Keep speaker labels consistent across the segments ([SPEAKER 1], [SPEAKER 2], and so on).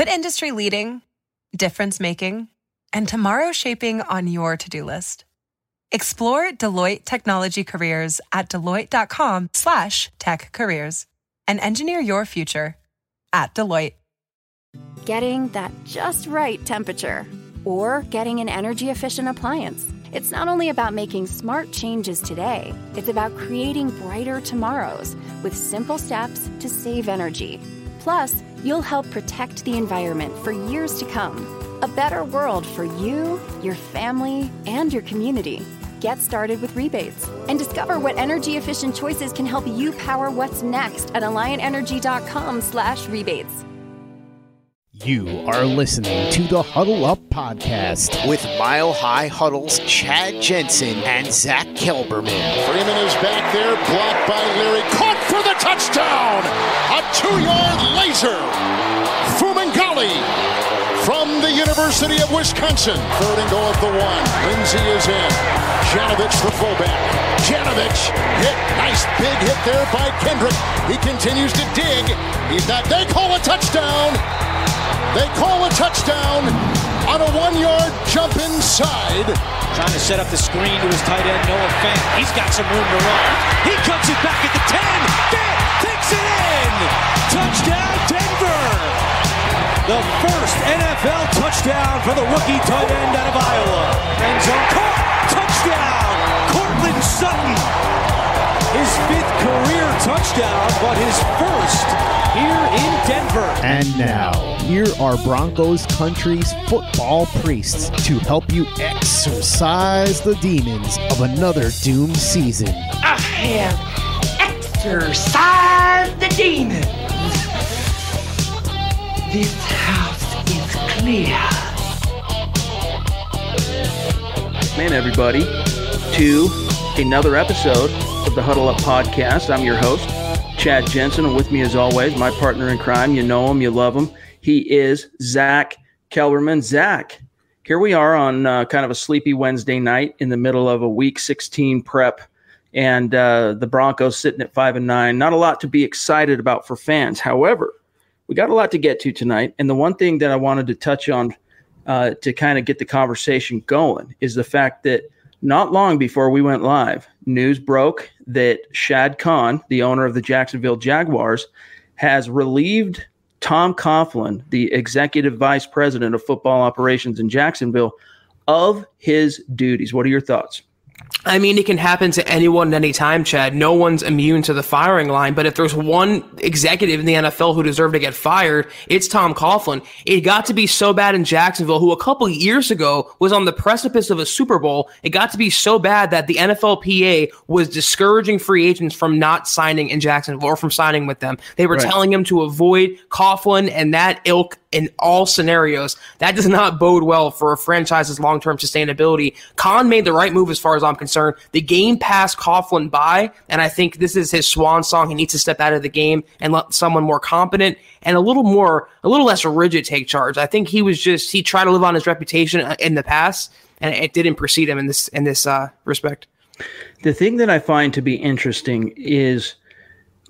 [SPEAKER 1] Put industry leading, difference making, and tomorrow shaping on your to do list. Explore Deloitte Technology Careers at deloitte.com slash tech careers and engineer your future at Deloitte.
[SPEAKER 2] Getting that just right temperature or getting an energy efficient appliance. It's not only about making smart changes today, it's about creating brighter tomorrows with simple steps to save energy. Plus, you'll help protect the environment for years to come. A better world for you, your family, and your community. Get started with rebates and discover what energy efficient choices can help you power what's next at alliantenergy.com/rebates.
[SPEAKER 3] You are listening to the Huddle Up podcast
[SPEAKER 4] with Mile High Huddle's Chad Jensen and Zach Kelberman.
[SPEAKER 5] Freeman is back there, blocked by Leary, caught for the touchdown! A two-yard laser! Fumagalli from the University of Wisconsin. Third and goal at the one. Lindsay is in. Janovich, the fullback. Janovich hit. Nice big hit there by Kendrick. He continues to dig. He's not. They call a touchdown. They call a touchdown on a one-yard jump inside.
[SPEAKER 6] Trying to set up the screen to his tight end, Noah Fant. He's got some room to run. He cuts it back at the 10. Fant takes it in. Touchdown, Denver. The first NFL touchdown for the rookie tight end out of Iowa. End zone caught. Touchdown, Courtland Sutton. His fifth career touchdown, but his first here in Denver.
[SPEAKER 3] And now, here are Broncos country's football priests to help you exorcise the demons of another doomed season.
[SPEAKER 7] I have exorcised the demons. This house is clear.
[SPEAKER 8] Man, everybody, to another episode of the Huddle Up Podcast. I'm your host, Chad Jensen, and with me, as always, my partner in crime. You know him, you love him. He is Zach Kelberman. Zach, here we are on uh, kind of a sleepy Wednesday night in the middle of a Week 16 prep, and uh, the Broncos sitting at five and nine. Not a lot to be excited about for fans. However, we got a lot to get to tonight, and the one thing that I wanted to touch on uh, to kind of get the conversation going is the fact that not long before we went live, news broke that Shad Khan, the owner of the Jacksonville Jaguars, has relieved Tom Coughlin, the executive vice president of football operations in Jacksonville, of his duties. What are your thoughts?
[SPEAKER 9] I mean, it can happen to anyone at any time, Chad. No one's immune to the firing line, but if there's one executive in the NFL who deserved to get fired, it's Tom Coughlin. It got to be so bad in Jacksonville, who a couple years ago was on the precipice of a Super Bowl. It got to be so bad that the NFLPA was discouraging free agents from not signing in Jacksonville or from signing with them. They were
[SPEAKER 8] Right.
[SPEAKER 9] telling him to avoid Coughlin and that ilk in all scenarios. That does not bode well for a franchise's long term sustainability. Khan made the right move as far as I'm concerned. The game passed Coughlin by, and I think this is his swan song. He needs to step out of the game and let someone more competent and a little more, a little less rigid take charge. I think he was just he tried to live on his reputation uh, in the past, and it didn't precede him in this in this uh, respect.
[SPEAKER 8] The thing that I find to be interesting is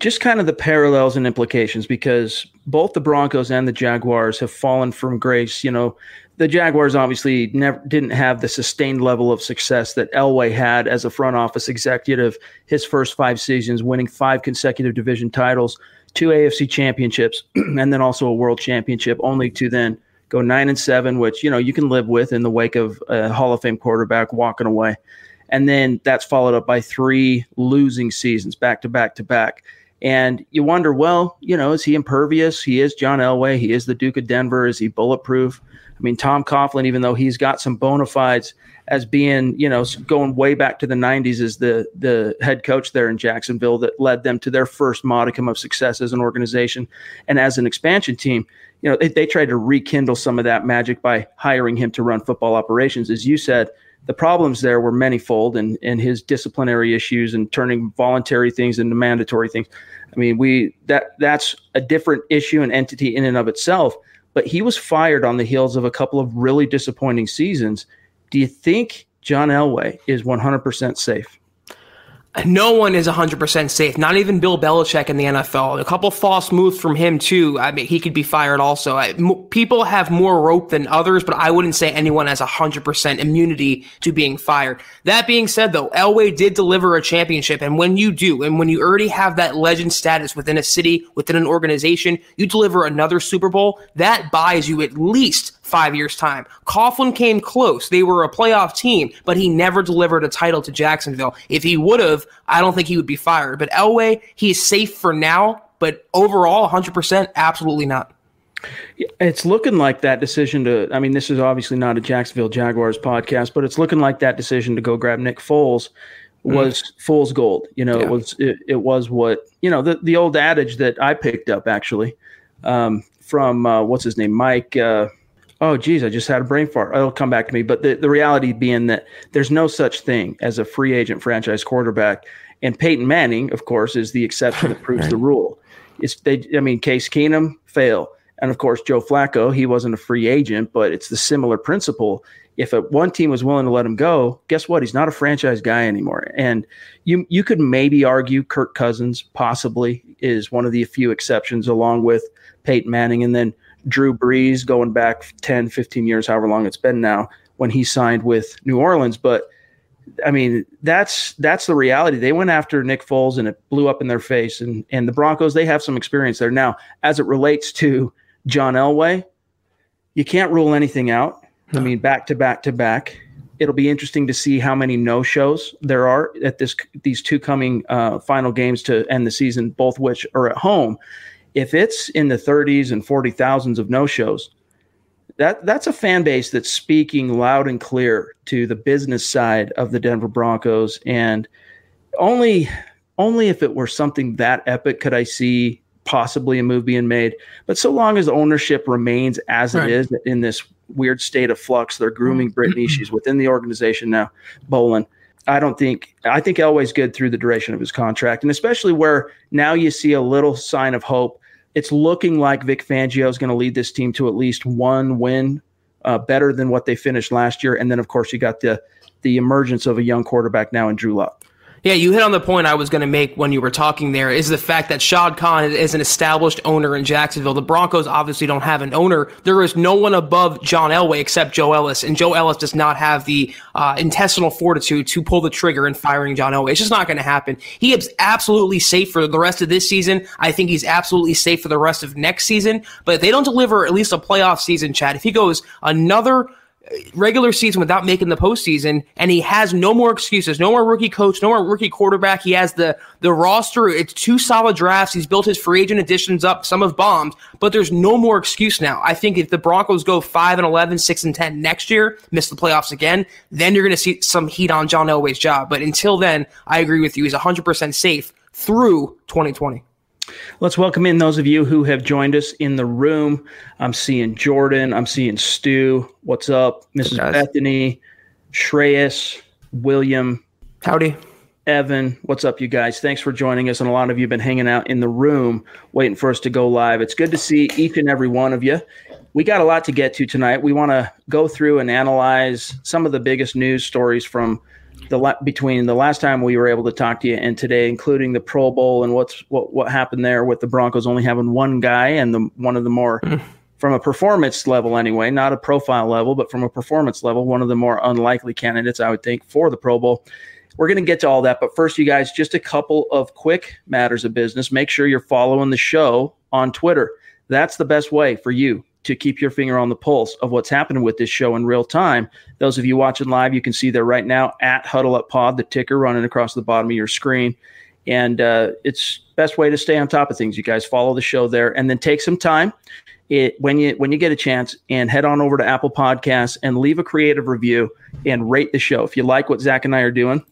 [SPEAKER 8] just kind of the parallels and implications because both the Broncos and the Jaguars have fallen from grace. You know, the Jaguars obviously never didn't have the sustained level of success that Elway had as a front office executive his first five seasons, winning five consecutive division titles, two AFC championships, and then also a world championship, only to then go nine and seven, which you know you can live with in the wake of a Hall of Fame quarterback walking away. And then that's followed up by three losing seasons back to back to back. And you wonder, well, you know, is he impervious? He is John Elway. He is the Duke of Denver. Is he bulletproof? I mean, Tom Coughlin, even though he's got some bona fides as being, you know, going way back to the 90s as the the head coach there in Jacksonville that led them to their first modicum of success as an organization and as an expansion team. You know, they, they tried to rekindle some of that magic by hiring him to run football operations. As you said, the problems there were manyfold and, and his disciplinary issues and turning voluntary things into mandatory things. I mean, we that that's a different issue and entity in and of itself. But he was fired on the heels of a couple of really disappointing seasons. Do you think John Elway is 100% safe?
[SPEAKER 9] No one is 100% safe. Not even Bill Belichick in the NFL. A couple false moves from him too. I mean, he could be fired also. I, m- people have more rope than others, but I wouldn't say anyone has 100% immunity to being fired. That being said, though, Elway did deliver a championship, and when you do, and when you already have that legend status within a city, within an organization, you deliver another Super Bowl. That buys you at least five years' time. Coughlin came close. They were a playoff team, but he never delivered a title to Jacksonville. If he would have, I don't think he would be fired. But Elway, he is safe for now, but overall, 100%, absolutely not.
[SPEAKER 8] It's looking like that decision to. I mean, this is obviously not a Jacksonville Jaguars podcast, but it's looking like that decision to go grab Nick Foles was mm. fool's gold. You know, yeah. it was it, it, was what you know the the old adage that I picked up actually um, from uh, what's his name, Mike. Uh, oh geez, I just had a brain fart. It'll come back to me. But the, the reality being that there's no such thing as a free agent franchise quarterback. And Peyton Manning, of course, is the exception that proves the rule. It's they I mean, Case Keenum, fail. And of course, Joe Flacco, he wasn't a free agent, but it's the similar principle. If a, one team was willing to let him go, guess what? He's not a franchise guy anymore. And you you could maybe argue Kirk Cousins possibly is one of the few exceptions, along with Peyton Manning. And then Drew Brees going back 10, 15 years, however long it's been now, when he signed with New Orleans. But I mean, that's that's the reality. They went after Nick Foles and it blew up in their face. And and the Broncos, they have some experience there. Now, as it relates to John Elway, you can't rule anything out. No. I mean, back to back to back. It'll be interesting to see how many no shows there are at this these two coming uh, final games to end the season, both which are at home if it's in the 30s and 40 thousands of no shows, that that's a fan base that's speaking loud and clear to the business side of the Denver Broncos. And only only if it were something that epic could I see possibly a move being made. But so long as ownership remains as right. it is in this weird state of flux, they're grooming mm-hmm. Brittany. She's within the organization now, Bowlen. I don't think I think Elway's good through the duration of his contract, and especially where now you see a little sign of hope it's looking like Vic Fangio is going to lead this team to at least one win, uh, better than what they finished last year. And then, of course, you got the the emergence of a young quarterback now in Drew Lock.
[SPEAKER 9] Yeah, you hit on the point I was going to make when you were talking there is the fact that Shad Khan is an established owner in Jacksonville. The Broncos obviously don't have an owner. There is no one above John Elway except Joe Ellis, and Joe Ellis does not have the uh, intestinal fortitude to pull the trigger in firing John Elway. It's just not going to happen. He is absolutely safe for the rest of this season. I think he's absolutely safe for the rest of next season. But if they don't deliver at least a playoff season, Chad, if he goes another regular season without making the postseason, and he has no more excuses, no more rookie coach, no more rookie quarterback. He has the the roster. It's two solid drafts. He's built his free agent additions up. Some have bombed, but there's no more excuse now. I think if the Broncos go five and 11, 6 and ten next year, miss the playoffs again, then you're going to see some heat on John Elway's job. But until then, I agree with you. He's 100 percent safe through 2020.
[SPEAKER 8] Let's welcome in those of you who have joined us in the room. I'm seeing Jordan. I'm seeing Stu. What's up? Mrs. Bethany, Shreyas, William.
[SPEAKER 9] Howdy.
[SPEAKER 8] Evan, what's up, you guys? Thanks for joining us. And a lot of you have been hanging out in the room waiting for us to go live. It's good to see each and every one of you. We got a lot to get to tonight. We want to go through and analyze some of the biggest news stories from the between the last time we were able to talk to you and today, including the Pro Bowl and what's what what happened there with the Broncos only having one guy and the one of the more mm. from a performance level anyway, not a profile level, but from a performance level, one of the more unlikely candidates I would think for the Pro Bowl. We're going to get to all that, but first, you guys, just a couple of quick matters of business. Make sure you're following the show on Twitter. That's the best way for you to keep your finger on the pulse of what's happening with this show in real time. Those of you watching live, you can see there right now at Huddle Up Pod, the ticker running across the bottom of your screen. And uh, it's best way to stay on top of things. You guys follow the show there, and then take some time it, when you when you get a chance and head on over to Apple Podcasts and leave a creative review and rate the show. If you like what Zach and I are doing,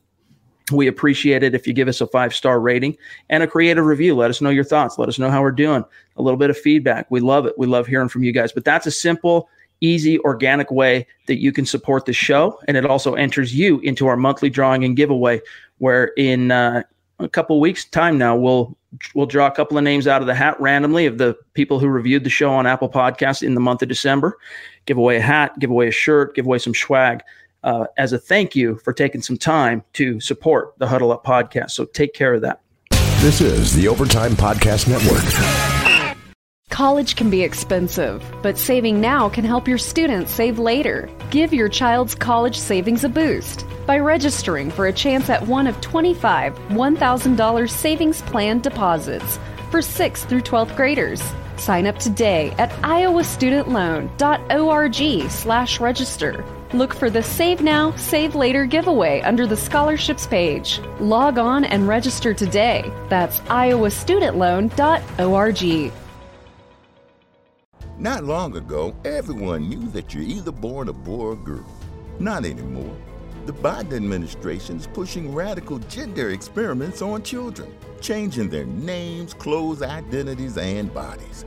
[SPEAKER 8] we appreciate it if you give us a five star rating and a creative review. Let us know your thoughts. Let us know how we're doing. A little bit of feedback. We love it. We love hearing from you guys. But that's a simple, easy, organic way that you can support the show. And it also enters you into our monthly drawing and giveaway, where in uh, a couple weeks' time now, we'll we'll draw a couple of names out of the hat randomly of the people who reviewed the show on Apple Podcasts in the month of December. Give away a hat, give away a shirt, give away some swag uh, as a thank you for taking some time to support the Huddle Up podcast. So take care of that.
[SPEAKER 10] This is the Overtime Podcast Network.
[SPEAKER 11] College can be expensive, but saving now can help your students save later. Give your child's college savings a boost by registering for a chance at one of 25 $1,000 savings plan deposits for 6th through 12th graders. Sign up today at iowastudentloan.org slash register. Look for the Save Now, Save Later giveaway under the scholarships page. Log on and register today. That's iowastudentloan.org.
[SPEAKER 12] Not long ago, everyone knew that you're either born a boy or girl. Not anymore. The Biden administration is pushing radical gender experiments on children, changing their names, clothes, identities, and bodies.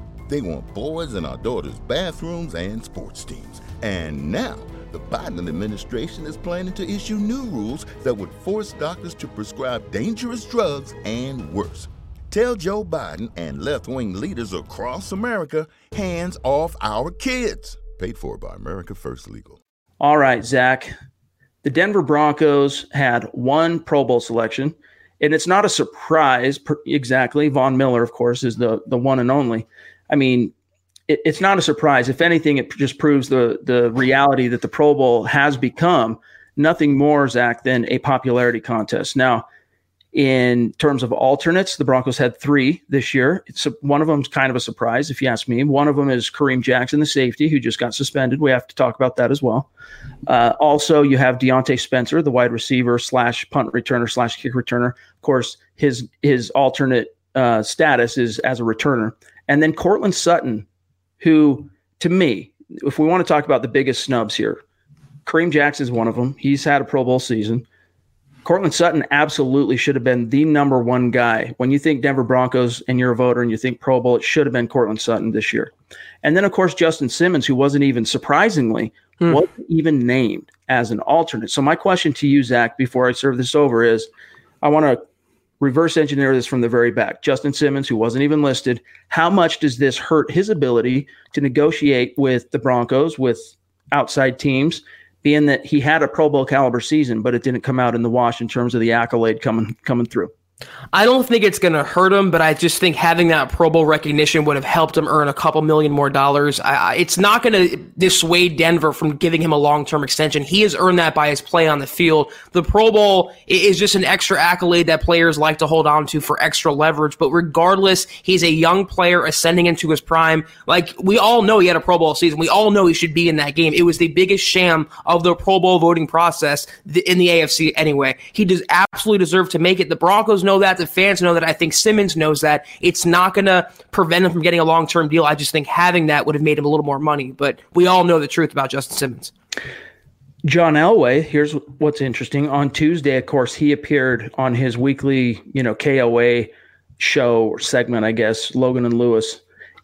[SPEAKER 12] They want boys in our daughters' bathrooms and sports teams. And now, the Biden administration is planning to issue new rules that would force doctors to prescribe dangerous drugs and worse. Tell Joe Biden and left wing leaders across America hands off our kids. Paid for by America First Legal.
[SPEAKER 8] All right, Zach. The Denver Broncos had one Pro Bowl selection, and it's not a surprise exactly. Von Miller, of course, is the the one and only. I mean, it, it's not a surprise. If anything, it just proves the the reality that the Pro Bowl has become nothing more, Zach, than a popularity contest. Now, in terms of alternates, the Broncos had three this year. It's a, one of them's kind of a surprise, if you ask me. One of them is Kareem Jackson, the safety, who just got suspended. We have to talk about that as well. Uh, also, you have Diontae Spencer, the wide receiver slash punt returner slash kick returner. Of course, his his alternate uh, status is as a returner, and then Courtland Sutton, who to me, if we want to talk about the biggest snubs here, Kareem Jackson is one of them. He's had a Pro Bowl season. Courtland Sutton absolutely should have been the number one guy. When you think Denver Broncos and you're a voter and you think Pro Bowl, it should have been Courtland Sutton this year. And then, of course, Justin Simmons, who wasn't even surprisingly, hmm. wasn't even named as an alternate. So, my question to you, Zach, before I serve this over is I want to reverse engineer this from the very back. Justin Simmons, who wasn't even listed, how much does this hurt his ability to negotiate with the Broncos, with outside teams? being that he had a Pro Bowl caliber season, but it didn't come out in the wash in terms of the accolade coming coming through.
[SPEAKER 9] I don't think it's going to hurt him, but I just think having that Pro Bowl recognition would have helped him earn a couple million more dollars. I, it's not going to dissuade Denver from giving him a long term extension. He has earned that by his play on the field. The Pro Bowl is just an extra accolade that players like to hold on to for extra leverage. But regardless, he's a young player ascending into his prime. Like we all know he had a Pro Bowl season. We all know he should be in that game. It was the biggest sham of the Pro Bowl voting process in the AFC anyway. He does absolutely deserve to make it. The Broncos know know that. The fans know that. I think Simmons knows that. It's not going to prevent him from getting a long term deal. I just think having that would have made him a little more money. But we all know the truth about Justin Simmons.
[SPEAKER 8] John Elway, here's what's interesting. On Tuesday, of course, he appeared on his weekly, you know, KOA show or segment, I guess, Logan and Lewis.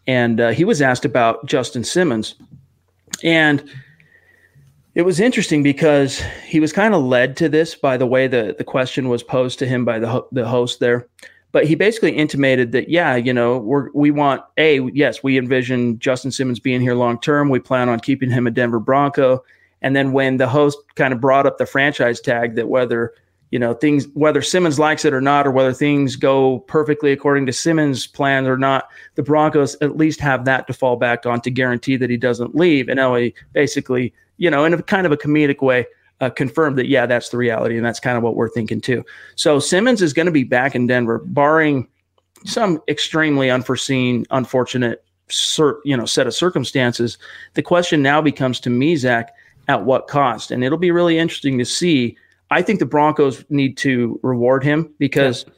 [SPEAKER 8] And uh, he was asked about Justin Simmons. And it was interesting because he was kind of led to this by the way the, the question was posed to him by the, the host there. But he basically intimated that, yeah, you know, we're, we want a yes, we envision Justin Simmons being here long term. We plan on keeping him a Denver Bronco. And then when the host kind of brought up the franchise tag, that whether you know things whether Simmons likes it or not, or whether things go perfectly according to Simmons' plans or not, the Broncos at least have that to fall back on to guarantee that he doesn't leave. And Elway basically you know, in a kind of a comedic way, uh, confirmed that, yeah, that's the reality. And that's kind of what we're thinking too. So Simmons is going to be back in Denver, barring some extremely unforeseen, unfortunate, you know, set of circumstances. The question now becomes to me, Zach, at what cost? And it'll be really interesting to see. I think the Broncos need to reward him because yeah.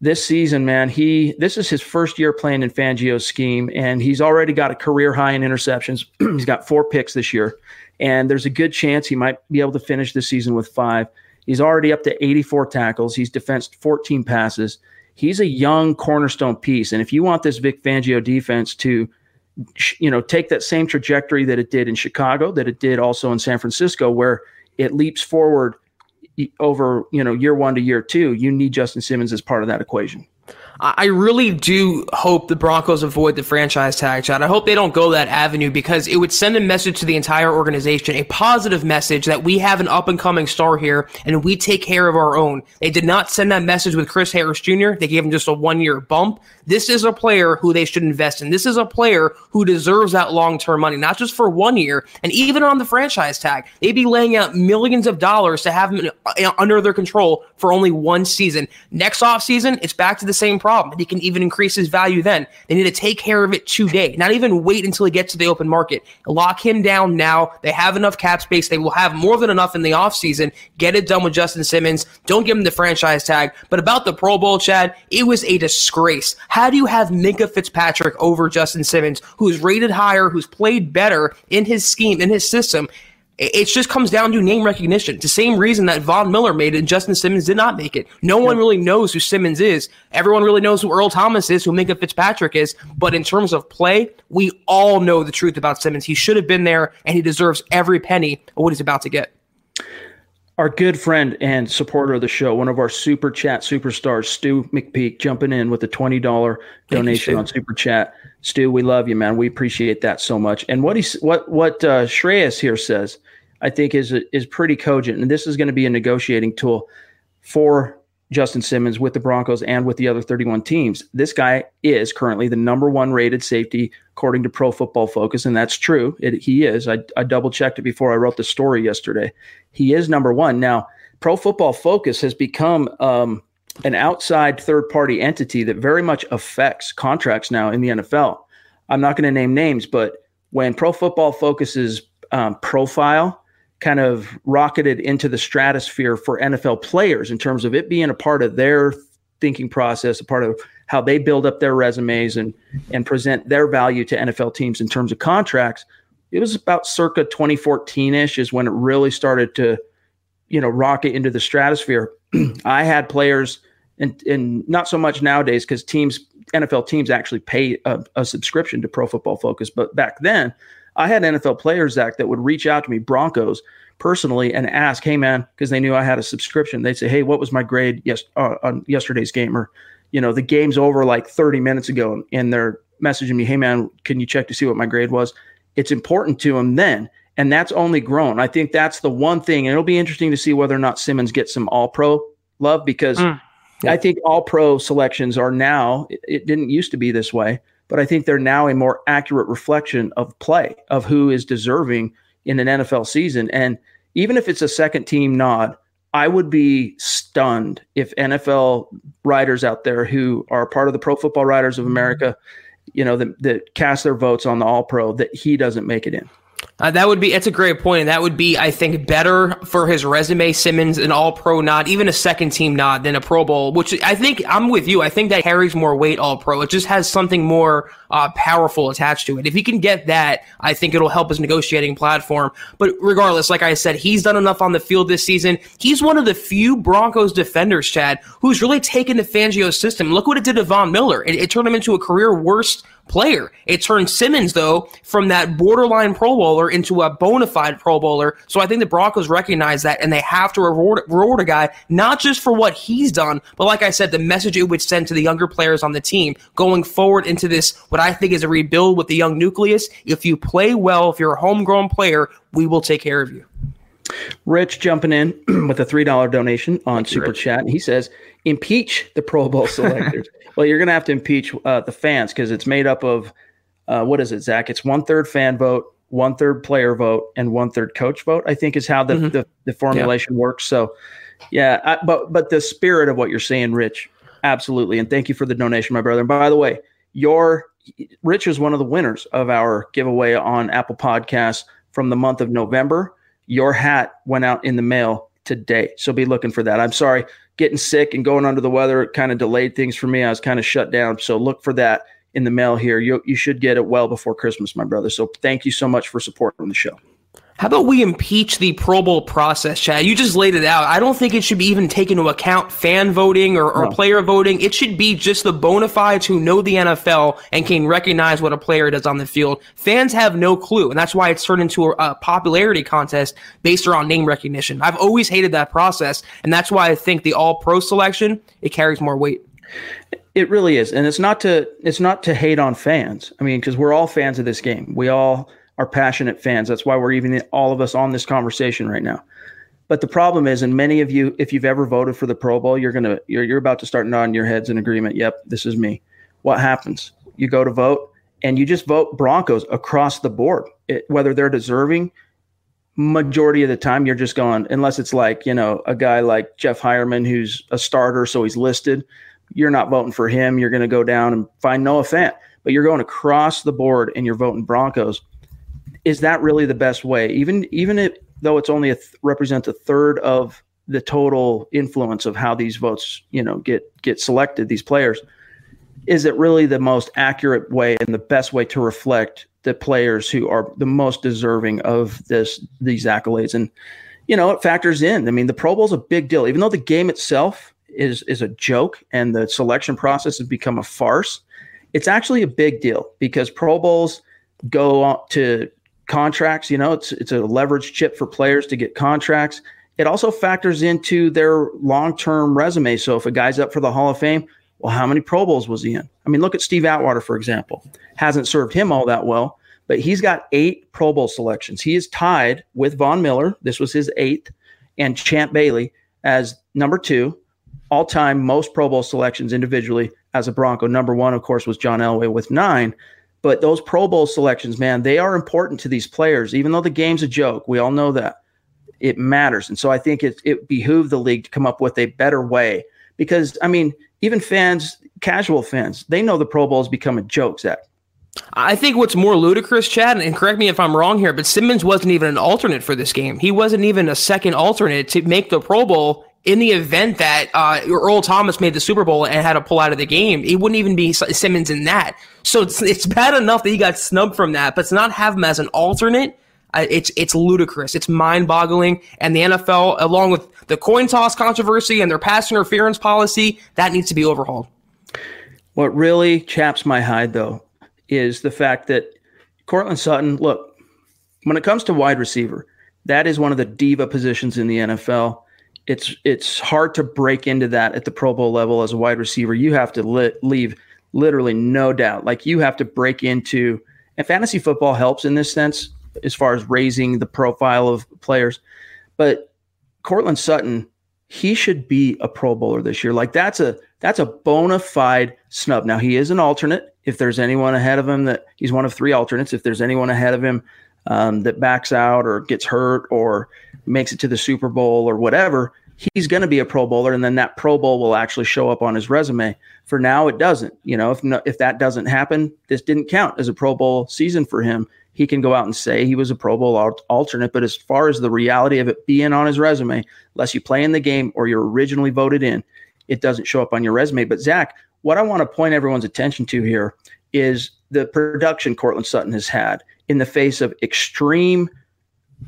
[SPEAKER 8] this season, man, he this is his first year playing in Fangio's scheme, and he's already got a career high in interceptions. he's got four picks this year and there's a good chance he might be able to finish the season with five. He's already up to 84 tackles. He's defensed 14 passes. He's a young cornerstone piece. And if you want this Vic Fangio defense to, you know, take that same trajectory that it did in Chicago, that it did also in San Francisco, where it leaps forward over, you know, year one to year two, you need Justin Simmons as part of that equation.
[SPEAKER 9] I really do hope the Broncos avoid the franchise tag, Chad. I hope they don't go that avenue because it would send a message to the entire organization, a positive message that we have an up and coming star here and we take care of our own. They did not send that message with Chris Harris Jr. They gave him just a one year bump. This is a player who they should invest in. This is a player who deserves that long term money, not just for one year. And even on the franchise tag, they'd be laying out millions of dollars to have him uh, under their control for only one season. Next offseason, it's back to the same problem. He can even increase his value then. They need to take care of it today, not even wait until he gets to the open market. Lock him down now. They have enough cap space. They will have more than enough in the offseason. Get it done with Justin Simmons. Don't give him the franchise tag. But about the Pro Bowl, Chad, it was a disgrace. How do you have Minkah Fitzpatrick over Justin Simmons, who's rated higher, who's played better in his scheme, in his system? It just comes down to name recognition. It's the same reason that Von Miller made it and Justin Simmons did not make it. No one really knows who Simmons is. Everyone really knows who Earl Thomas is, who Minkah Fitzpatrick is. But in terms of play, we all know the truth about Simmons. He should have been there, and he deserves every penny of what he's about to get
[SPEAKER 8] our good friend and supporter of the show, one of our super chat superstars, Stu McPeak, jumping in with a twenty dollar donation you, on super chat. Stu, we love you, man. We appreciate that so much. And what he what what uh, Shreyas here says, I think is is pretty cogent, and this is going to be a negotiating tool for Justin Simmons with the Broncos and with the other 31 teams. This guy is currently the number one rated safety according to Pro Football Focus, and that's true. It, he is. I, I double checked it before I wrote the story yesterday. He is number one. Now, Pro Football Focus has become um, an outside third party entity that very much affects contracts now in the NFL. I'm not going to name names, but when Pro Football Focus's um, profile kind of rocketed into the stratosphere for NFL players in terms of it being a part of their thinking process, a part of how they build up their resumes and and present their value to NFL teams in terms of contracts. It was about circa 2014ish is when it really started to, you know, rocket into the stratosphere. I had players, and and not so much nowadays because teams, NFL teams actually pay a, a subscription to Pro Football Focus, but back then I had NFL players, Zach, that would reach out to me, Broncos, personally, and ask, "Hey, man," because they knew I had a subscription. They'd say, "Hey, what was my grade yes uh, on yesterday's game?" Or, you know, the game's over like 30 minutes ago, and they're messaging me, "Hey, man, can you check to see what my grade was?" It's important to them then, and that's only grown. I think that's the one thing, and it'll be interesting to see whether or not Simmons gets some All Pro love because. Mm. Yeah. I think all pro selections are now, it, it didn't used to be this way but I think they're now a more accurate reflection of play of who is deserving in an NFL season. And even if it's a second team nod, I would be stunned if NFL writers out there who are part of the Pro Football Writers of mm-hmm. America, you know, that, that cast their votes on the All Pro, that he doesn't make it in.
[SPEAKER 9] Uh, that would be it's a great point, and that would be, I think, better for his resume. Simmons, an All Pro nod, even a second team nod, than a Pro Bowl. Which I think I'm with you. I think that carries more weight. All Pro. It just has something more uh, powerful attached to it. If he can get that, I think it'll help his negotiating platform. But regardless, like I said, he's done enough on the field this season. He's one of the few Broncos defenders, Chad, who's really taken the Fangio system. Look what it did to Von Miller. It, it turned him into a career worst player. It turned Simmons, though, from that borderline Pro Bowler into a bona fide Pro Bowler. So I think the Broncos recognize that and they have to reward, reward a guy, not just for what he's done, but like I said, the message it would send to the younger players on the team going forward into this, what I think is a rebuild with the young nucleus. If you play well, if you're a homegrown player, we will take care of you.
[SPEAKER 8] Rich jumping in with a $3 donation on Thank Super you, Chat. He says, impeach the Pro Bowl selectors. Well, you're going to have to impeach uh, the fans because it's made up of uh, what is it, Zach? It's one third fan vote, one third player vote, and one third coach vote. I think is how the mm-hmm. the, the, formulation yeah. works. So, yeah, I, but but the spirit of what you're saying, Rich, absolutely, and thank you for the donation, my brother. And by the way, your Rich is one of the winners of our giveaway on Apple Podcasts from the month of November. Your hat went out in the mail today, so be looking for that. I'm sorry getting sick and going under the weather kind of delayed things for me. I was kind of shut down. So look for that in the mail here. You, you should get it well before Christmas, my brother. So thank you so much for supporting the show.
[SPEAKER 9] How about we impeach the Pro Bowl process, Chad? You just laid it out. I don't think it should be even take into account fan voting or, or no. player voting. It should be just the bona fides who know the NFL and can recognize what a player does on the field. Fans have no clue, and that's why it's turned into a, a popularity contest based around name recognition. I've always hated that process, and that's why I think the All Pro selection it carries more weight.
[SPEAKER 8] It really is, and it's not to it's not to hate on fans. I mean, because we're all fans of this game. We all are passionate fans. That's why we're even all of us on this conversation right now. But the problem is, and many of you, if you've ever voted for the Pro Bowl, you're gonna you're you're about to start nodding your heads in agreement. Yep, this is me. What happens? You go to vote, and you just vote Broncos across the board, it, whether they're deserving. Majority of the time, you're just going unless it's like you know a guy like Jeff Heuerman who's a starter, so he's listed. You're not voting for him. You're going to go down and find Noah Fant, but you're going across the board and you're voting Broncos is that really the best way? Even even if, though it's only a th- represents a third of the total influence of how these votes, you know, get get selected, these players, is it really the most accurate way and the best way to reflect the players who are the most deserving of this these accolades? And you know, it factors in. I mean, the Pro Bowl is a big deal, even though the game itself is is a joke and the selection process has become a farce. It's actually a big deal because Pro Bowls go to contracts. You know, it's it's a leverage chip for players to get contracts. It also factors into their long term resume. So if a guy's up for the Hall of Fame, well, how many Pro Bowls was he in? I mean, look at Steve Atwater, for example. Hasn't served him all that well, but he's got eight Pro Bowl selections. He is tied with Von Miller. This was his eighth, and Champ Bailey as number two, all time most Pro Bowl selections individually as a Bronco. Number one, of course, was John Elway with nine. But those Pro Bowl selections, man, they are important to these players, even though the game's a joke. We all know that. It matters. And so I think it, it behooved the league to come up with a better way because, I mean, even fans, casual fans, they know the Pro Bowl has become a joke, Zach.
[SPEAKER 9] I think what's more ludicrous, Chad, and correct me if I'm wrong here, but Simmons wasn't even an alternate for this game. He wasn't even a second alternate to make the Pro Bowl in the event that uh, Earl Thomas made the Super Bowl and had to pull out of the game, he wouldn't even be Simmons in that. So it's, it's bad enough that he got snubbed from that, but to not have him as an alternate, uh, it's it's ludicrous. It's mind boggling. And the NFL, along with the coin toss controversy and their pass interference policy, that needs to be overhauled.
[SPEAKER 8] What really chaps my hide, though, is the fact that Courtland Sutton, look, when it comes to wide receiver, that is one of the diva positions in the NFL it's it's hard to break into that at the Pro Bowl level as a wide receiver. You have to leave literally no doubt. Like you have to break into, and fantasy football helps in this sense as far as raising the profile of players. But Courtland Sutton, he should be a Pro Bowler this year. Like that's a that's a bona fide snub. Now he is an alternate. If there's anyone ahead of him that he's one of three alternates, if there's anyone ahead of him um, that backs out or gets hurt or makes it to the Super Bowl or whatever, he's going to be a Pro Bowler, and then that Pro Bowl will actually show up on his resume. For now, it doesn't. You know, if no, if that doesn't happen, this didn't count as a Pro Bowl season for him. He can go out and say he was a Pro Bowl alternate, but as far as the reality of it being on his resume, unless you play in the game or you're originally voted in, it doesn't show up on your resume. But Zach, what I want to point everyone's attention to here is the production Courtland Sutton has had in the face of extreme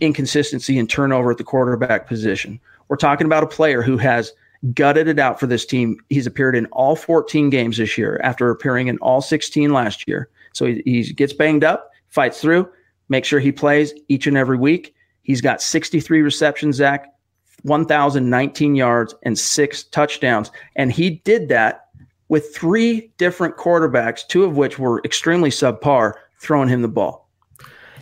[SPEAKER 8] inconsistency and turnover at the quarterback position. We're talking about a player who has gutted it out for this team. He's appeared in all 14 games this year after appearing in all 16 last year. So he, he gets banged up, fights through, make sure he plays each and every week. He's got 63 receptions, Zach, 1,019 yards, and six touchdowns. And he did that with three different quarterbacks, two of which were extremely subpar, throwing him the ball.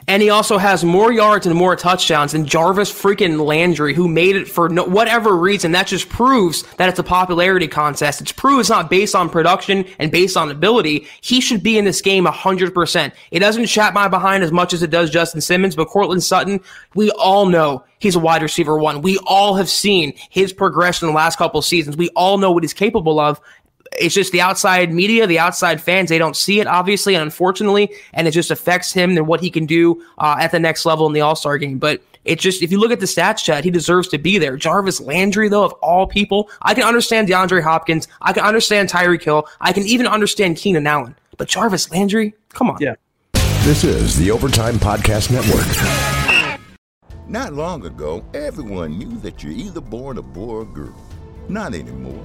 [SPEAKER 9] And he also has more yards and more touchdowns than Jarvis freaking Landry, who made it for no, whatever reason. That just proves that it's a popularity contest. It's proves it's not based on production and based on ability. He should be in this game 100%. It doesn't chat my behind as much as it does Justin Simmons, but Courtland Sutton, we all know he's a wide receiver one. We all have seen his progression in the last couple seasons. We all know what he's capable of it's just the outside media, the outside fans, they don't see it, obviously, and unfortunately, and it just affects him and what he can do uh, at the next level in the All Star game. But it's just, if you look at the stats, Chad, he deserves to be there. Jarvis Landry, though, of all people, I can understand DeAndre Hopkins. I can understand Tyreek Hill. I can even understand Keenan Allen. But Jarvis Landry, come on.
[SPEAKER 8] Yeah.
[SPEAKER 10] This is the Overtime Podcast Network.
[SPEAKER 12] Not long ago, everyone knew that you're either born a boy or girl. Not anymore.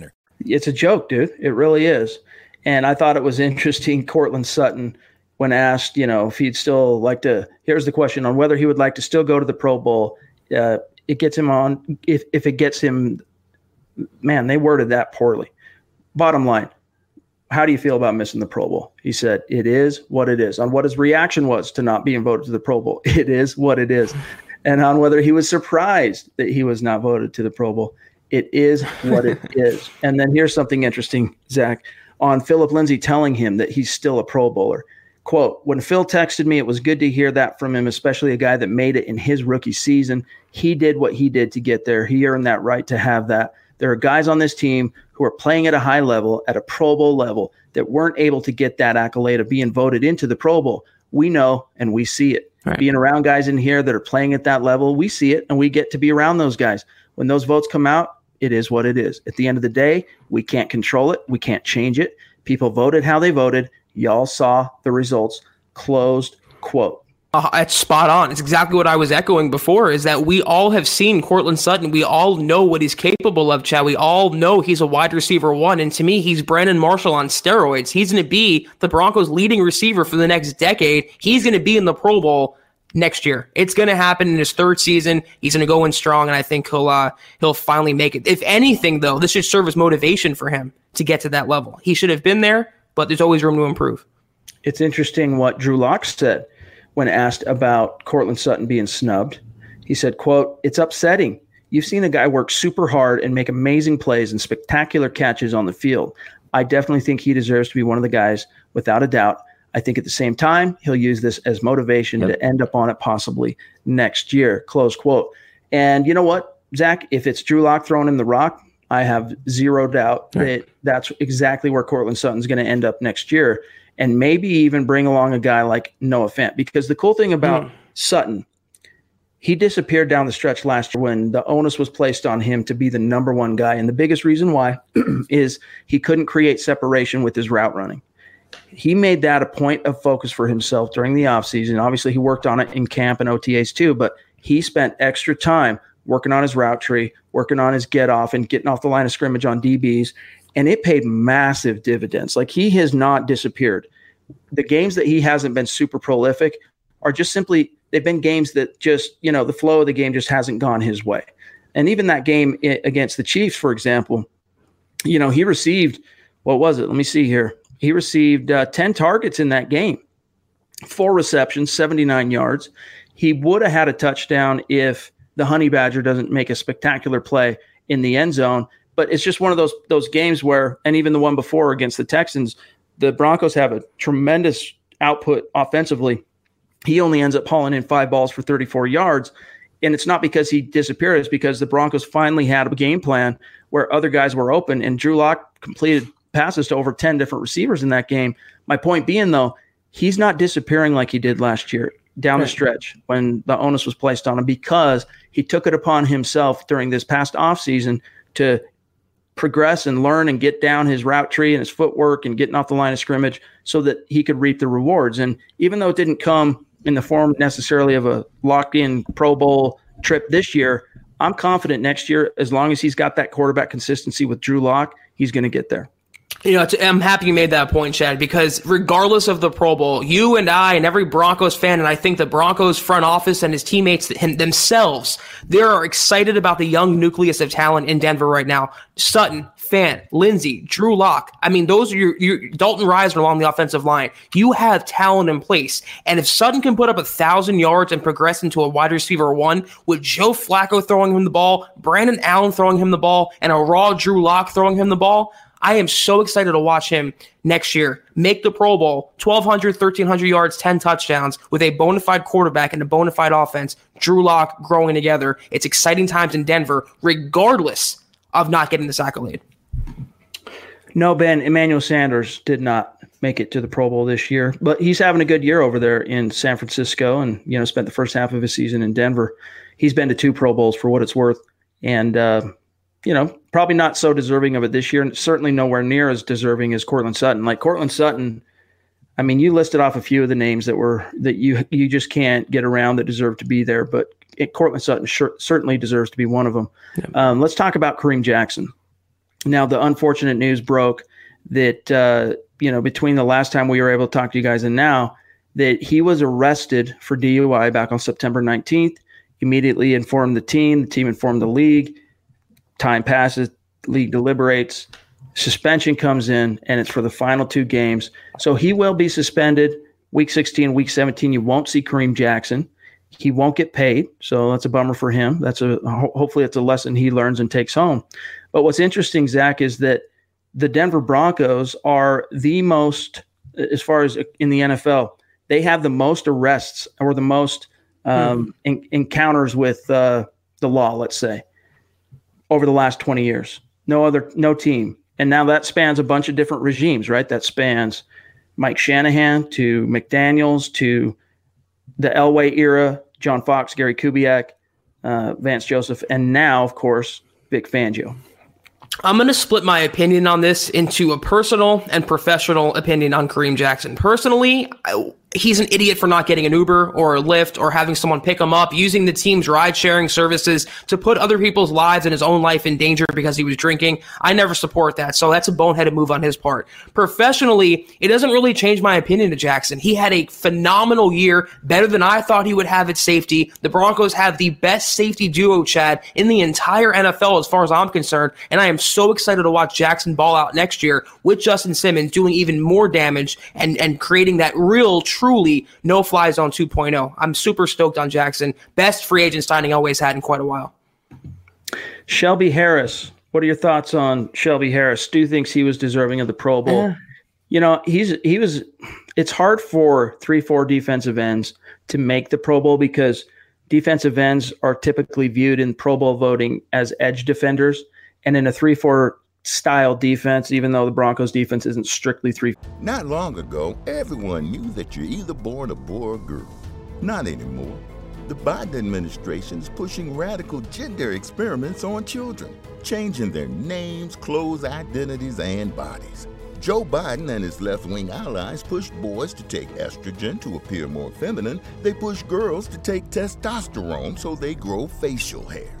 [SPEAKER 8] It's a joke, dude. It really is. And I thought it was interesting. Courtland Sutton, when asked, you know, if he'd still like to, here's the question on whether he would like to still go to the Pro Bowl. Uh, it gets him on, if, if it gets him, man, they worded that poorly. Bottom line, how do you feel about missing the Pro Bowl? He said, it is what it is. On what his reaction was to not being voted to the Pro Bowl, it is what it is. And on whether he was surprised that he was not voted to the Pro Bowl, it is what it is. And then here's something interesting, Zach, on Phillip Lindsay telling him that he's still a Pro Bowler. Quote, when Phil texted me, it was good to hear that from him, especially a guy that made it in his rookie season. He did what he did to get there. He earned that right to have that. There are guys on this team who are playing at a high level, at a Pro Bowl level, that weren't able to get that accolade of being voted into the Pro Bowl. We know and we see it. Right. Being around guys in here that are playing at that level, we see it and we get to be around those guys. When those votes come out, it is what it is. At the end of the day, we can't control it. We can't change it. People voted how they voted. Y'all saw the results. Closed quote.
[SPEAKER 9] Uh, it's spot on. It's exactly what I was echoing before is that we all have seen Courtland Sutton. We all know what he's capable of, Chad. We all know he's a wide receiver one. And to me, he's Brandon Marshall on steroids. He's going to be the Broncos' leading receiver for the next decade. He's going to be in the Pro Bowl next year. It's going to happen in his third season. He's going to go in strong, and I think he'll uh, he'll finally make it. If anything, though, this should serve as motivation for him to get to that level. He should have been there, but there's always room to improve.
[SPEAKER 8] It's interesting what Drew Lock said when asked about Courtland Sutton being snubbed. He said, "quote It's upsetting. You've seen a guy work super hard and make amazing plays and spectacular catches on the field. I definitely think he deserves to be one of the guys, without a doubt." I think at the same time, he'll use this as motivation yep. to end up on it possibly next year. Close quote. And you know what, Zach? If it's Drew Lock throwing in the rock, I have zero doubt right. that that's exactly where Courtland Sutton's going to end up next year. And maybe even bring along a guy like Noah Fant. Because the cool thing about mm. Sutton, he disappeared down the stretch last year when the onus was placed on him to be the number one guy. And the biggest reason why is he couldn't create separation with his route running he made that a point of focus for himself during the offseason. Obviously, he worked on it in camp and OTAs too, but he spent extra time working on his route tree, working on his get off, and getting off the line of scrimmage on DBs. And it paid massive dividends. Like he has not disappeared. The games that he hasn't been super prolific are just simply, they've been games that just, you know, the flow of the game just hasn't gone his way. And even that game eh, against the Chiefs, for example, you know, he received, what was it? Let me see here he received uh, 10 targets in that game, four receptions, 79 yards. He would have had a touchdown if the Honey Badger doesn't make a spectacular play in the end zone. But it's just one of those those games where, and even the one before against the Texans, the Broncos have a tremendous output offensively. He only ends up hauling in five balls for 34 yards. And it's not because he disappeared, it's because the Broncos finally had a game plan where other guys were open and Drew Lock completed passes to over 10 different receivers in that game. My point being, though, he's not disappearing like he did last year down right. the stretch when the onus was placed on him because he took it upon himself during this past offseason to progress and learn and get down his route tree and his footwork and getting off the line of scrimmage so that he could reap the rewards. And even though it didn't come in the form necessarily of a locked in Pro Bowl trip this year, I'm confident next year, as long as he's got that quarterback consistency with Drew Lock, he's going to get there.
[SPEAKER 9] You know, I'm happy you made that point, Chad, because regardless of the Pro Bowl, you and I and every Broncos fan, and I think the Broncos front office and his teammates themselves, they are excited about the young nucleus of talent in Denver right now. Sutton, Fant, Lindsay, Drew Lock. I mean, those are your, your Dalton Risner along the offensive line. You have talent in place. And if Sutton can put up a thousand yards and progress into a wide receiver one with Joe Flacco throwing him the ball, Brandon Allen throwing him the ball, and a raw Drew Lock throwing him the ball, I am so excited to watch him next year make the Pro Bowl, 1,200, 1,300 yards, 10 touchdowns with a bona fide quarterback and a bona fide offense. Drew Lock growing together. It's exciting times in Denver, regardless of not getting this accolade.
[SPEAKER 8] No, Ben, Emmanuel Sanders did not make it to the Pro Bowl this year, but he's having a good year over there in San Francisco and, you know, spent the first half of his season in Denver. He's been to two Pro Bowls for what it's worth. And, uh, you know, probably not so deserving of it this year, and certainly nowhere near as deserving as Courtland Sutton. Like Courtland Sutton, I mean, you listed off a few of the names that were that you you just can't get around that deserve to be there, but it, Courtland Sutton sure, certainly deserves to be one of them. Yeah. Um, let's talk about Kareem Jackson. Now, the unfortunate news broke that uh, you know between the last time we were able to talk to you guys and now that he was arrested for DUI back on September 19th. Immediately informed the team. The team informed the league time passes, league deliberates, suspension comes in, and it's for the final two games. So he will be suspended week 16, week 17. You won't see Kareem Jackson. He won't get paid, so that's a bummer for him. That's a hopefully it's a lesson he learns and takes home. But what's interesting, Zach, is that the Denver Broncos are the most, as far as in the NFL, they have the most arrests or the most um, mm. in, encounters with uh, the law. Let's say over the last 20 years. No other, no team. And now that spans a bunch of different regimes, right? That spans Mike Shanahan to McDaniels to the Elway era, John Fox, Gary Kubiak, uh, Vance Joseph, and now, of course, Vic Fangio.
[SPEAKER 9] I'm going to split my opinion on this into a personal and professional opinion on Kareem Jackson. Personally, I, he's an idiot for not getting an Uber or a Lyft or having someone pick him up, using the team's ride sharing services to put other people's lives and his own life in danger because he was drinking. I never support that. So that's a boneheaded move on his part. Professionally, it doesn't really change my opinion to Jackson. He had a phenomenal year, better than I thought he would have at safety. The Broncos have the best safety duo, Chad, in the entire NFL as far as I'm concerned. And I am so excited to watch Jackson ball out next year with Justin Simmons doing even more damage and, and creating that real truly no fly zone 2.0. I'm super stoked on Jackson. Best free agent signing always had in quite a while.
[SPEAKER 8] Shelby Harris. What are your thoughts on Shelby Harris? Stu thinks he was deserving of the Pro Bowl. Uh, you know, he's he was. It's hard for three, four defensive ends to make the Pro Bowl because defensive ends are typically viewed in Pro Bowl voting as edge defenders, and in a three, four style defense, even though the Broncos defense isn't strictly three.
[SPEAKER 12] Not long ago, everyone knew that you're either born a boy or girl. Not anymore. The Biden administration is pushing radical gender experiments on children, changing their names, clothes, identities, and bodies. Joe Biden and his left wing allies push boys to take estrogen to appear more feminine. They push girls to take testosterone so they grow facial hair.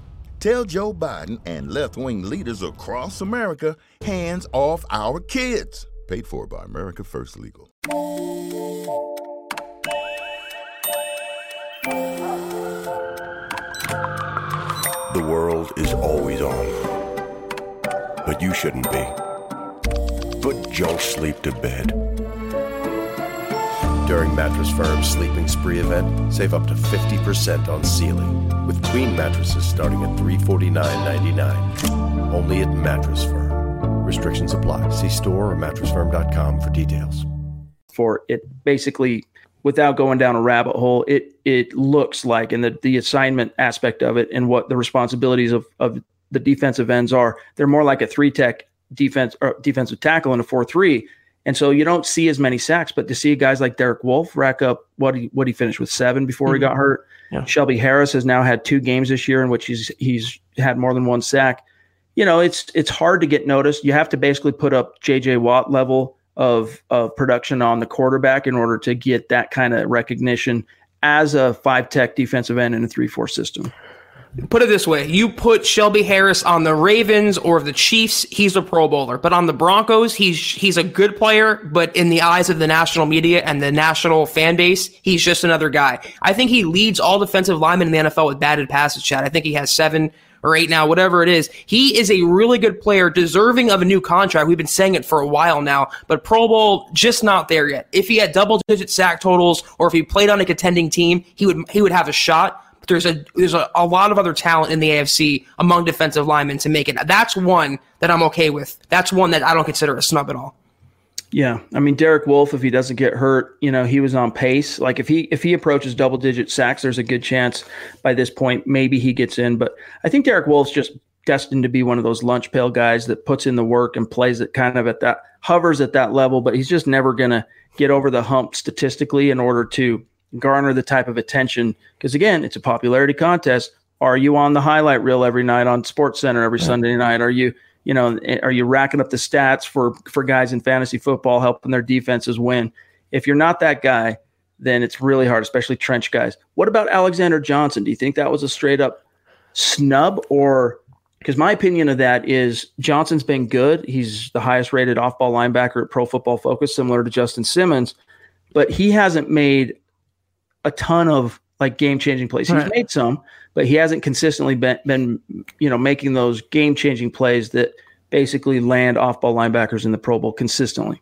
[SPEAKER 12] Tell Joe Biden and left wing leaders across America hands off our kids. Paid for by America First Legal.
[SPEAKER 10] The world is always on, but you shouldn't be. Put junk sleep to bed. During Mattress Firm's Sleeping Spree event, save up to 50% on Sealy with queen mattresses starting at $349.99. Only at Mattress Firm. Restrictions apply. See store or mattressfirm.com for details.
[SPEAKER 8] For it basically without going down a rabbit hole, it it looks like and the, the assignment aspect of it and what the responsibilities of, of the defensive ends are, they're more like a three tech defense or defensive tackle in a four three. And so you don't see as many sacks, but to see guys like Derek Wolfe rack up what he what he finished with seven before mm-hmm. he got hurt. Yeah. Shelby Harris has now had two games this year in which he's he's had more than one sack. You know, it's it's hard to get noticed. You have to basically put up JJ Watt level of of production on the quarterback in order to get that kind of recognition as a five tech defensive end in a three four system
[SPEAKER 9] put it this way you put Shelby Harris on the Ravens or the Chiefs, he's a Pro Bowler. But on the Broncos, he's he's a good player, but in the eyes of the national media and the national fan base, he's just another guy. I think he leads all defensive linemen in the NFL with batted passes, Chad. I think he has seven or eight now, whatever it is. He is a really good player, deserving of a new contract. We've been saying it for a while now, but Pro Bowl just not there yet. If he had double digit sack totals or if he played on a contending team, he would he would have a shot there's a there's a, a lot of other talent in the AFC among defensive linemen to make it. That's one that I'm okay with. That's one that I don't consider a snub at all.
[SPEAKER 8] Yeah, I mean Derek Wolfe, if he doesn't get hurt, you know he was on pace. Like if he if he approaches double digit sacks, there's a good chance by this point maybe he gets in. But I think Derek Wolfe's just destined to be one of those lunch pail guys that puts in the work and plays it kind of at that hovers at that level, but he's just never gonna get over the hump statistically in order to garner the type of attention because again it's a popularity contest. Are you on the highlight reel every night on sports center every sunday night? Are you you know eh, are you racking up the stats for for guys in fantasy football helping their defenses win? If you're not that guy then it's really hard especially trench guys. What about alexander johnson? Do you think that was a straight up snub or because my opinion of that is johnson's been good. He's the highest rated off-ball linebacker at pro football focus similar to justin simmons but he hasn't made a ton of like game changing plays. He's right. made some, but he hasn't consistently been, been you know making those game changing plays that basically land off ball linebackers in the Pro Bowl consistently.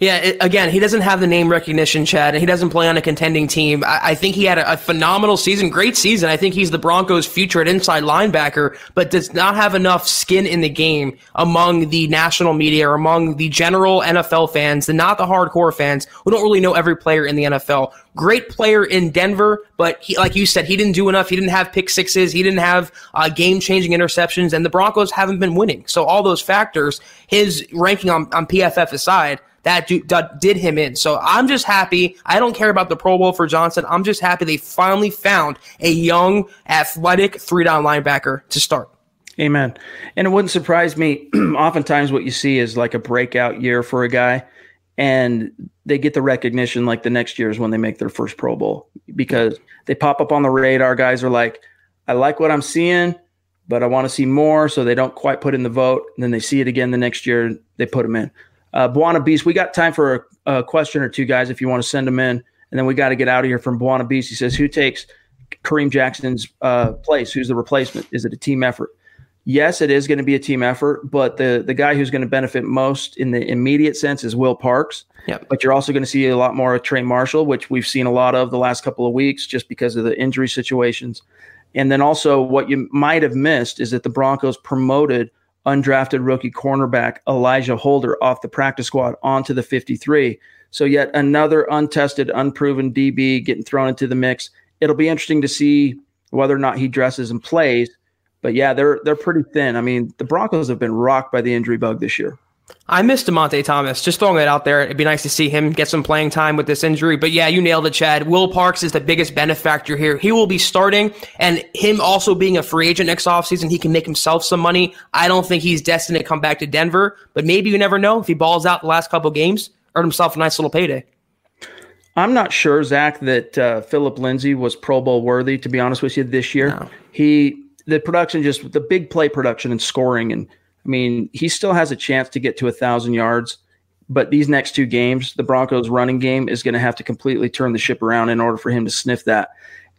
[SPEAKER 9] Yeah, it, again, he doesn't have the name recognition, Chad, and he doesn't play on a contending team. I, I think he had a, a, phenomenal season, great season. I think he's the Broncos' future at inside linebacker, but does not have enough skin in the game among the national media or among the general NFL fans, and not the hardcore fans who don't really know every player in the NFL. Great player in Denver, but he, like you said, he didn't do enough. He didn't have pick sixes. He didn't have uh, game-changing interceptions, and the Broncos haven't been winning. So all those factors, his ranking on, on PFF aside that did him in. So I'm just happy. I don't care about the Pro Bowl for Johnson. I'm just happy they finally found a young, athletic three down linebacker to start.
[SPEAKER 8] Amen. And it wouldn't surprise me. oftentimes, what you see is like a breakout year for a guy, and they get the recognition like the next year is when they make their first Pro Bowl because they pop up on the radar. Guys are like, I like what I'm seeing, but I want to see more. So they don't quite put in the vote. And then they see it again the next year, they put them in. Uh, Buana Beast, we got time for a, a, question or two, guys, if you want to send them in. And then we got to get out of here from Buana Beast. He says, Who takes Kareem Jackson's uh, place? Who's the replacement? Is it a team effort? Yes, it is going to be a team effort, but the, the guy who's going to benefit most in the immediate sense is Will Parks.
[SPEAKER 9] Yep.
[SPEAKER 8] But you're also going to see a lot more of Trey Marshall, which we've seen a lot of the last couple of weeks just because of the injury situations. And then also, what you might have missed is that the Broncos promoted undrafted rookie cornerback Alijah Holder off the practice squad onto the 53. So yet another untested, unproven DB getting thrown into the mix. It'll be interesting to see whether or not he dresses and plays. But yeah, they're they're pretty thin. I mean, the Broncos have been rocked by the injury bug this year.
[SPEAKER 9] I miss Dymonte Thomas. Just throwing it out there. It'd be nice to see him get some playing time with this injury. But yeah, you nailed it, Chad. Will Parks is the biggest benefactor here. He will be starting, and him also being a free agent next offseason, he can make himself some money. I don't think he's destined to come back to Denver, but maybe you never know. If he balls out the last couple games, earn himself a nice little payday.
[SPEAKER 8] I'm not sure, Zach, that uh, Phillip Lindsay was Pro Bowl worthy. To be honest with you, this year, no. he the production just the big play production and scoring and I mean, he still has a chance to get to a thousand yards, but these next two games, the Broncos running game is going to have to completely turn the ship around in order for him to sniff that.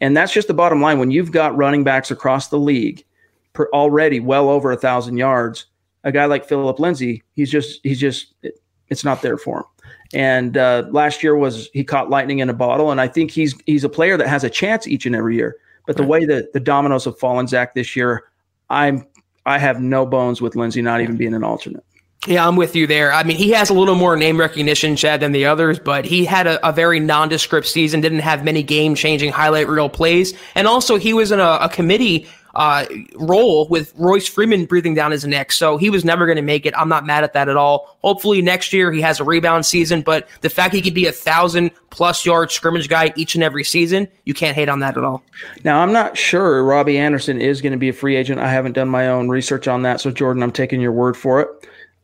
[SPEAKER 8] And that's just the bottom line. When you've got running backs across the league per, already well over a thousand yards, a guy like Phillip Lindsay, he's just he's just it, it's not there for him. And uh, last year was he caught lightning in a bottle, and I think he's he's a player that has a chance each and every year. But the way that the dominoes have fallen, Zach, this year, I'm I have no bones with Lindsay not even being an alternate.
[SPEAKER 9] Yeah, I'm with you there. I mean, he has a little more name recognition, Chad, than the others, but he had a, a very nondescript season, didn't have many game changing highlight reel plays. And also, he was in a, a committee uh, role with Royce Freeman breathing down his neck. So he was never going to make it. I'm not mad at that at all. Hopefully next year he has a rebound season, but the fact he could be a thousand plus yard scrimmage guy each and every season, you can't hate on that at all.
[SPEAKER 8] Now, I'm not sure Robbie Anderson is going to be a free agent. I haven't done my own research on that. So, Jordan, I'm taking your word for it.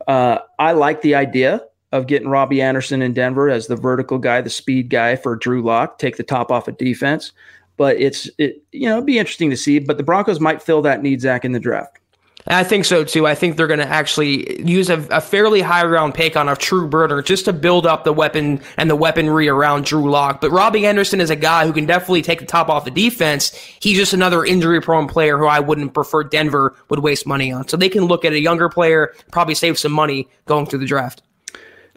[SPEAKER 8] Uh, I like the idea of getting Robbie Anderson in Denver as the vertical guy, the speed guy for Drew Lock, take the top off of defense but it's it you know it'd be interesting to see. But the Broncos might fill that need, Zach, in the draft.
[SPEAKER 9] I think so too. I think they're going to actually use a, a, fairly high round pick on a true burner just to build up the weapon and the weaponry around Drew Lock. But Robbie Anderson is a guy who can definitely take the top off the defense. He's just another injury prone player who I wouldn't prefer Denver would waste money on. So they can look at a younger player, probably save some money going through the draft.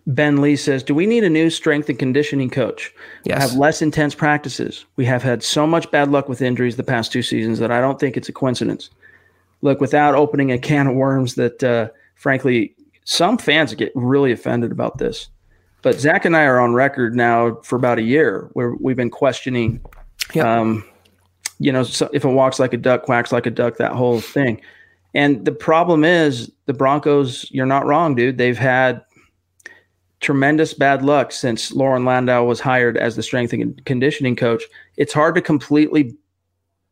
[SPEAKER 8] Ben Lee says, Do we need a new strength and conditioning coach?
[SPEAKER 9] Yes.
[SPEAKER 8] Have less intense practices. We have had so much bad luck with injuries the past two seasons that I don't think it's a coincidence. Look, without opening a can of worms that, uh, frankly, some fans get really offended about this. But Zach and I are on record now for about a year where we've been questioning,
[SPEAKER 9] yep.
[SPEAKER 8] um, you know, so if it walks like a duck, quacks like a duck, that whole thing. And the problem is the Broncos, you're not wrong, dude. They've had tremendous bad luck since Loren Landow was hired as the strength and conditioning coach. It's hard to completely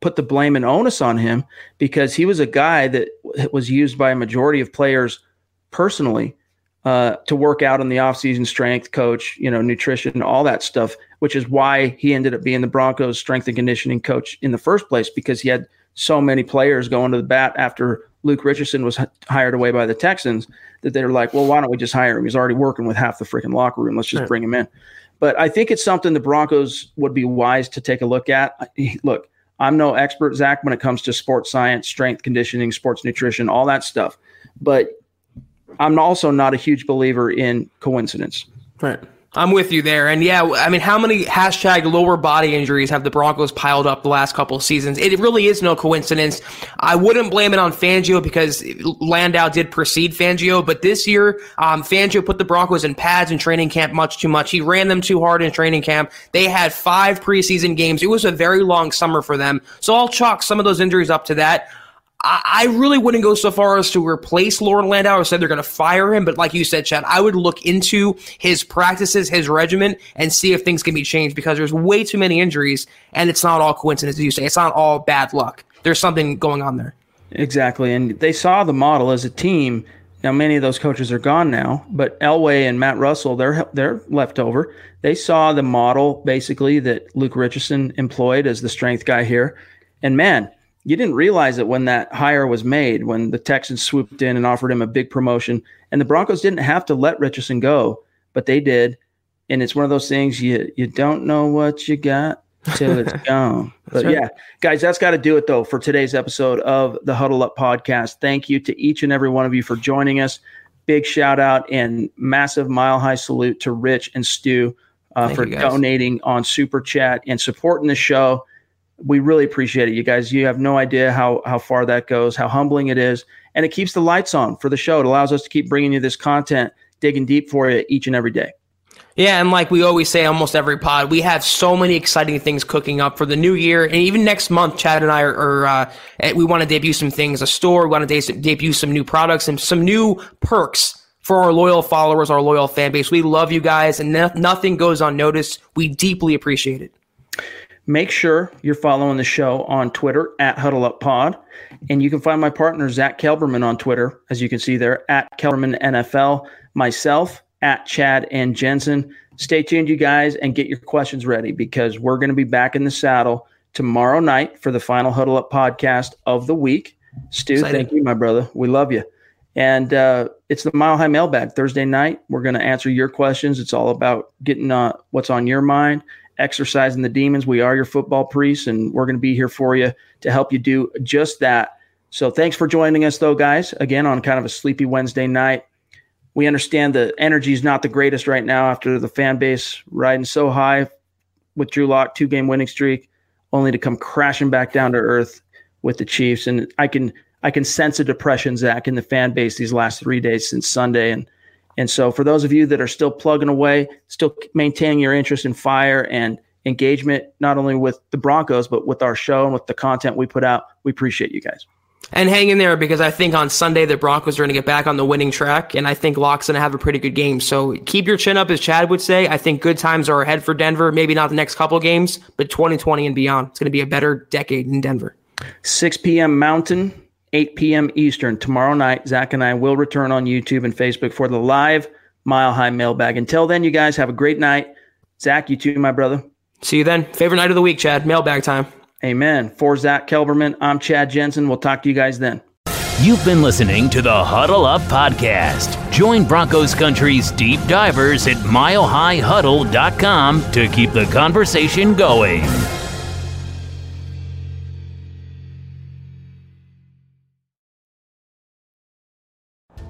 [SPEAKER 8] put the blame and onus on him because he was a guy that was used by a majority of players personally uh, to work out in the offseason strength coach, you know, nutrition, all that stuff, which is why he ended up being the Broncos strength and conditioning coach in the first place because he had so many players going to the bat after Luke Richardson was hired away by the Texans that they're like, well, why don't we just hire him? He's already working with half the freaking locker room. Let's just bring him in. But I think it's something the Broncos would be wise to take a look at. Look, I'm no expert, Zach, when it comes to sports science, strength conditioning, sports nutrition, all that stuff. But I'm also not a huge believer in coincidence.
[SPEAKER 9] Right. I'm with you there. And yeah, I mean, how many hashtag lower body injuries have the Broncos piled up the last couple of seasons? It really is no coincidence. I wouldn't blame it on Fangio because Landow did precede Fangio, but this year, um, Fangio put the Broncos in pads in training camp much too much. He ran them too hard in training camp. They had five preseason games. It was a very long summer for them. So I'll chalk some of those injuries up to that. I, really wouldn't go so far as to replace Loren Landow or said they're going to fire him. But like you said, Chad, I would look into his practices, his regimen, and see if things can be changed because there's way too many injuries, and it's not all coincidence, as you say. It's not all bad luck. There's something going on there.
[SPEAKER 8] Exactly, and they saw the model as a team. Now, many of those coaches are gone now, but Elway and Matt Russell, they're they're left over. They saw the model basically that Luke Richardson employed as the strength guy here, and man, you didn't realize it when that hire was made, when the Texans swooped in and offered him a big promotion. And the Broncos didn't have to let Richardson go, but they did. And it's one of those things you you don't know what you got till it's gone. but right. yeah, guys, that's got to do it though for today's episode of the Huddle Up podcast. Thank you to each and every one of you for joining us. Big shout out and massive mile high salute to Rich and Stu uh, for donating on Super Chat and supporting the show we really appreciate it, you guys. You have no idea how how far that goes, how humbling it is, and it keeps the lights on for the show. It allows us to keep bringing you this content, digging deep for you each and every day.
[SPEAKER 9] Yeah, and like we always say, almost every pod, we have so many exciting things cooking up for the new year, and even next month, Chad and I are, are uh, eh, we want to debut some things, a store, we want to de- debut some new products and some new perks for our loyal followers, our loyal fan base. We love you guys, and no- nothing goes unnoticed. We deeply appreciate it.
[SPEAKER 8] Make sure you're following the show on Twitter at HuddleUpPod. And you can find my partner, Zach Kelberman, on Twitter, as you can see there, at Kelberman NFL, myself, at Chad and Jensen. Stay tuned, you guys, and get your questions ready because we're going to be back in the saddle tomorrow night for the final Huddle Up podcast of the week. Stu, Excited. thank you, my brother. We love you. And uh, it's the Mile High Mailbag Thursday night. We're going to answer your questions. It's all about getting uh, what's on your mind exercising the demons. We are your football priests, and we're going to be here for you to help you do just that. So thanks for joining us, though, guys. Again, on kind of a sleepy Wednesday night. We understand the energy is not the greatest right now after the fan base riding so high with Drew Lock, two game winning streak, only to come crashing back down to earth with the Chiefs. And I can I can sense a depression, Zach, in the fan base these last three days since Sunday. And and so for those of you that are still plugging away, still maintaining your interest in fire and engagement, not only with the Broncos, but with our show and with the content we put out, we appreciate you guys.
[SPEAKER 9] And hang in there because I think on Sunday the Broncos are going to get back on the winning track, and I think Lock's going to have a pretty good game. So keep your chin up, as Chad would say. I think good times are ahead for Denver. Maybe not the next couple games, but 2020 and beyond. It's going to be a better decade in Denver.
[SPEAKER 8] 6 p.m. Mountain, 8 p.m. Eastern. Tomorrow night, Zach and I will return on YouTube and Facebook for the live Mile High mailbag. Until then, you guys have a great night. Zach, you too, my brother.
[SPEAKER 9] See you then. Favorite night of the week, Chad. Mailbag time.
[SPEAKER 8] Amen. For Zach Kelberman, I'm Chad Jensen. We'll talk to you guys then.
[SPEAKER 13] You've been listening to the Huddle Up Podcast. Join Broncos Country's deep divers at milehighhuddle.com to keep the conversation going.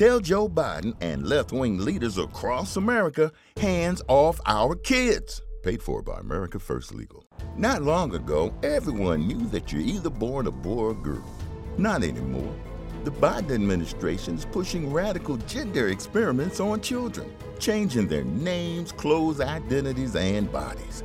[SPEAKER 12] Tell Joe Biden and left wing leaders across America hands off our kids. Paid for by America First Legal. Not long ago, everyone knew that you're either born a boy or girl. Not anymore. The Biden administration is pushing radical gender experiments on children, changing their names, clothes, identities, and bodies.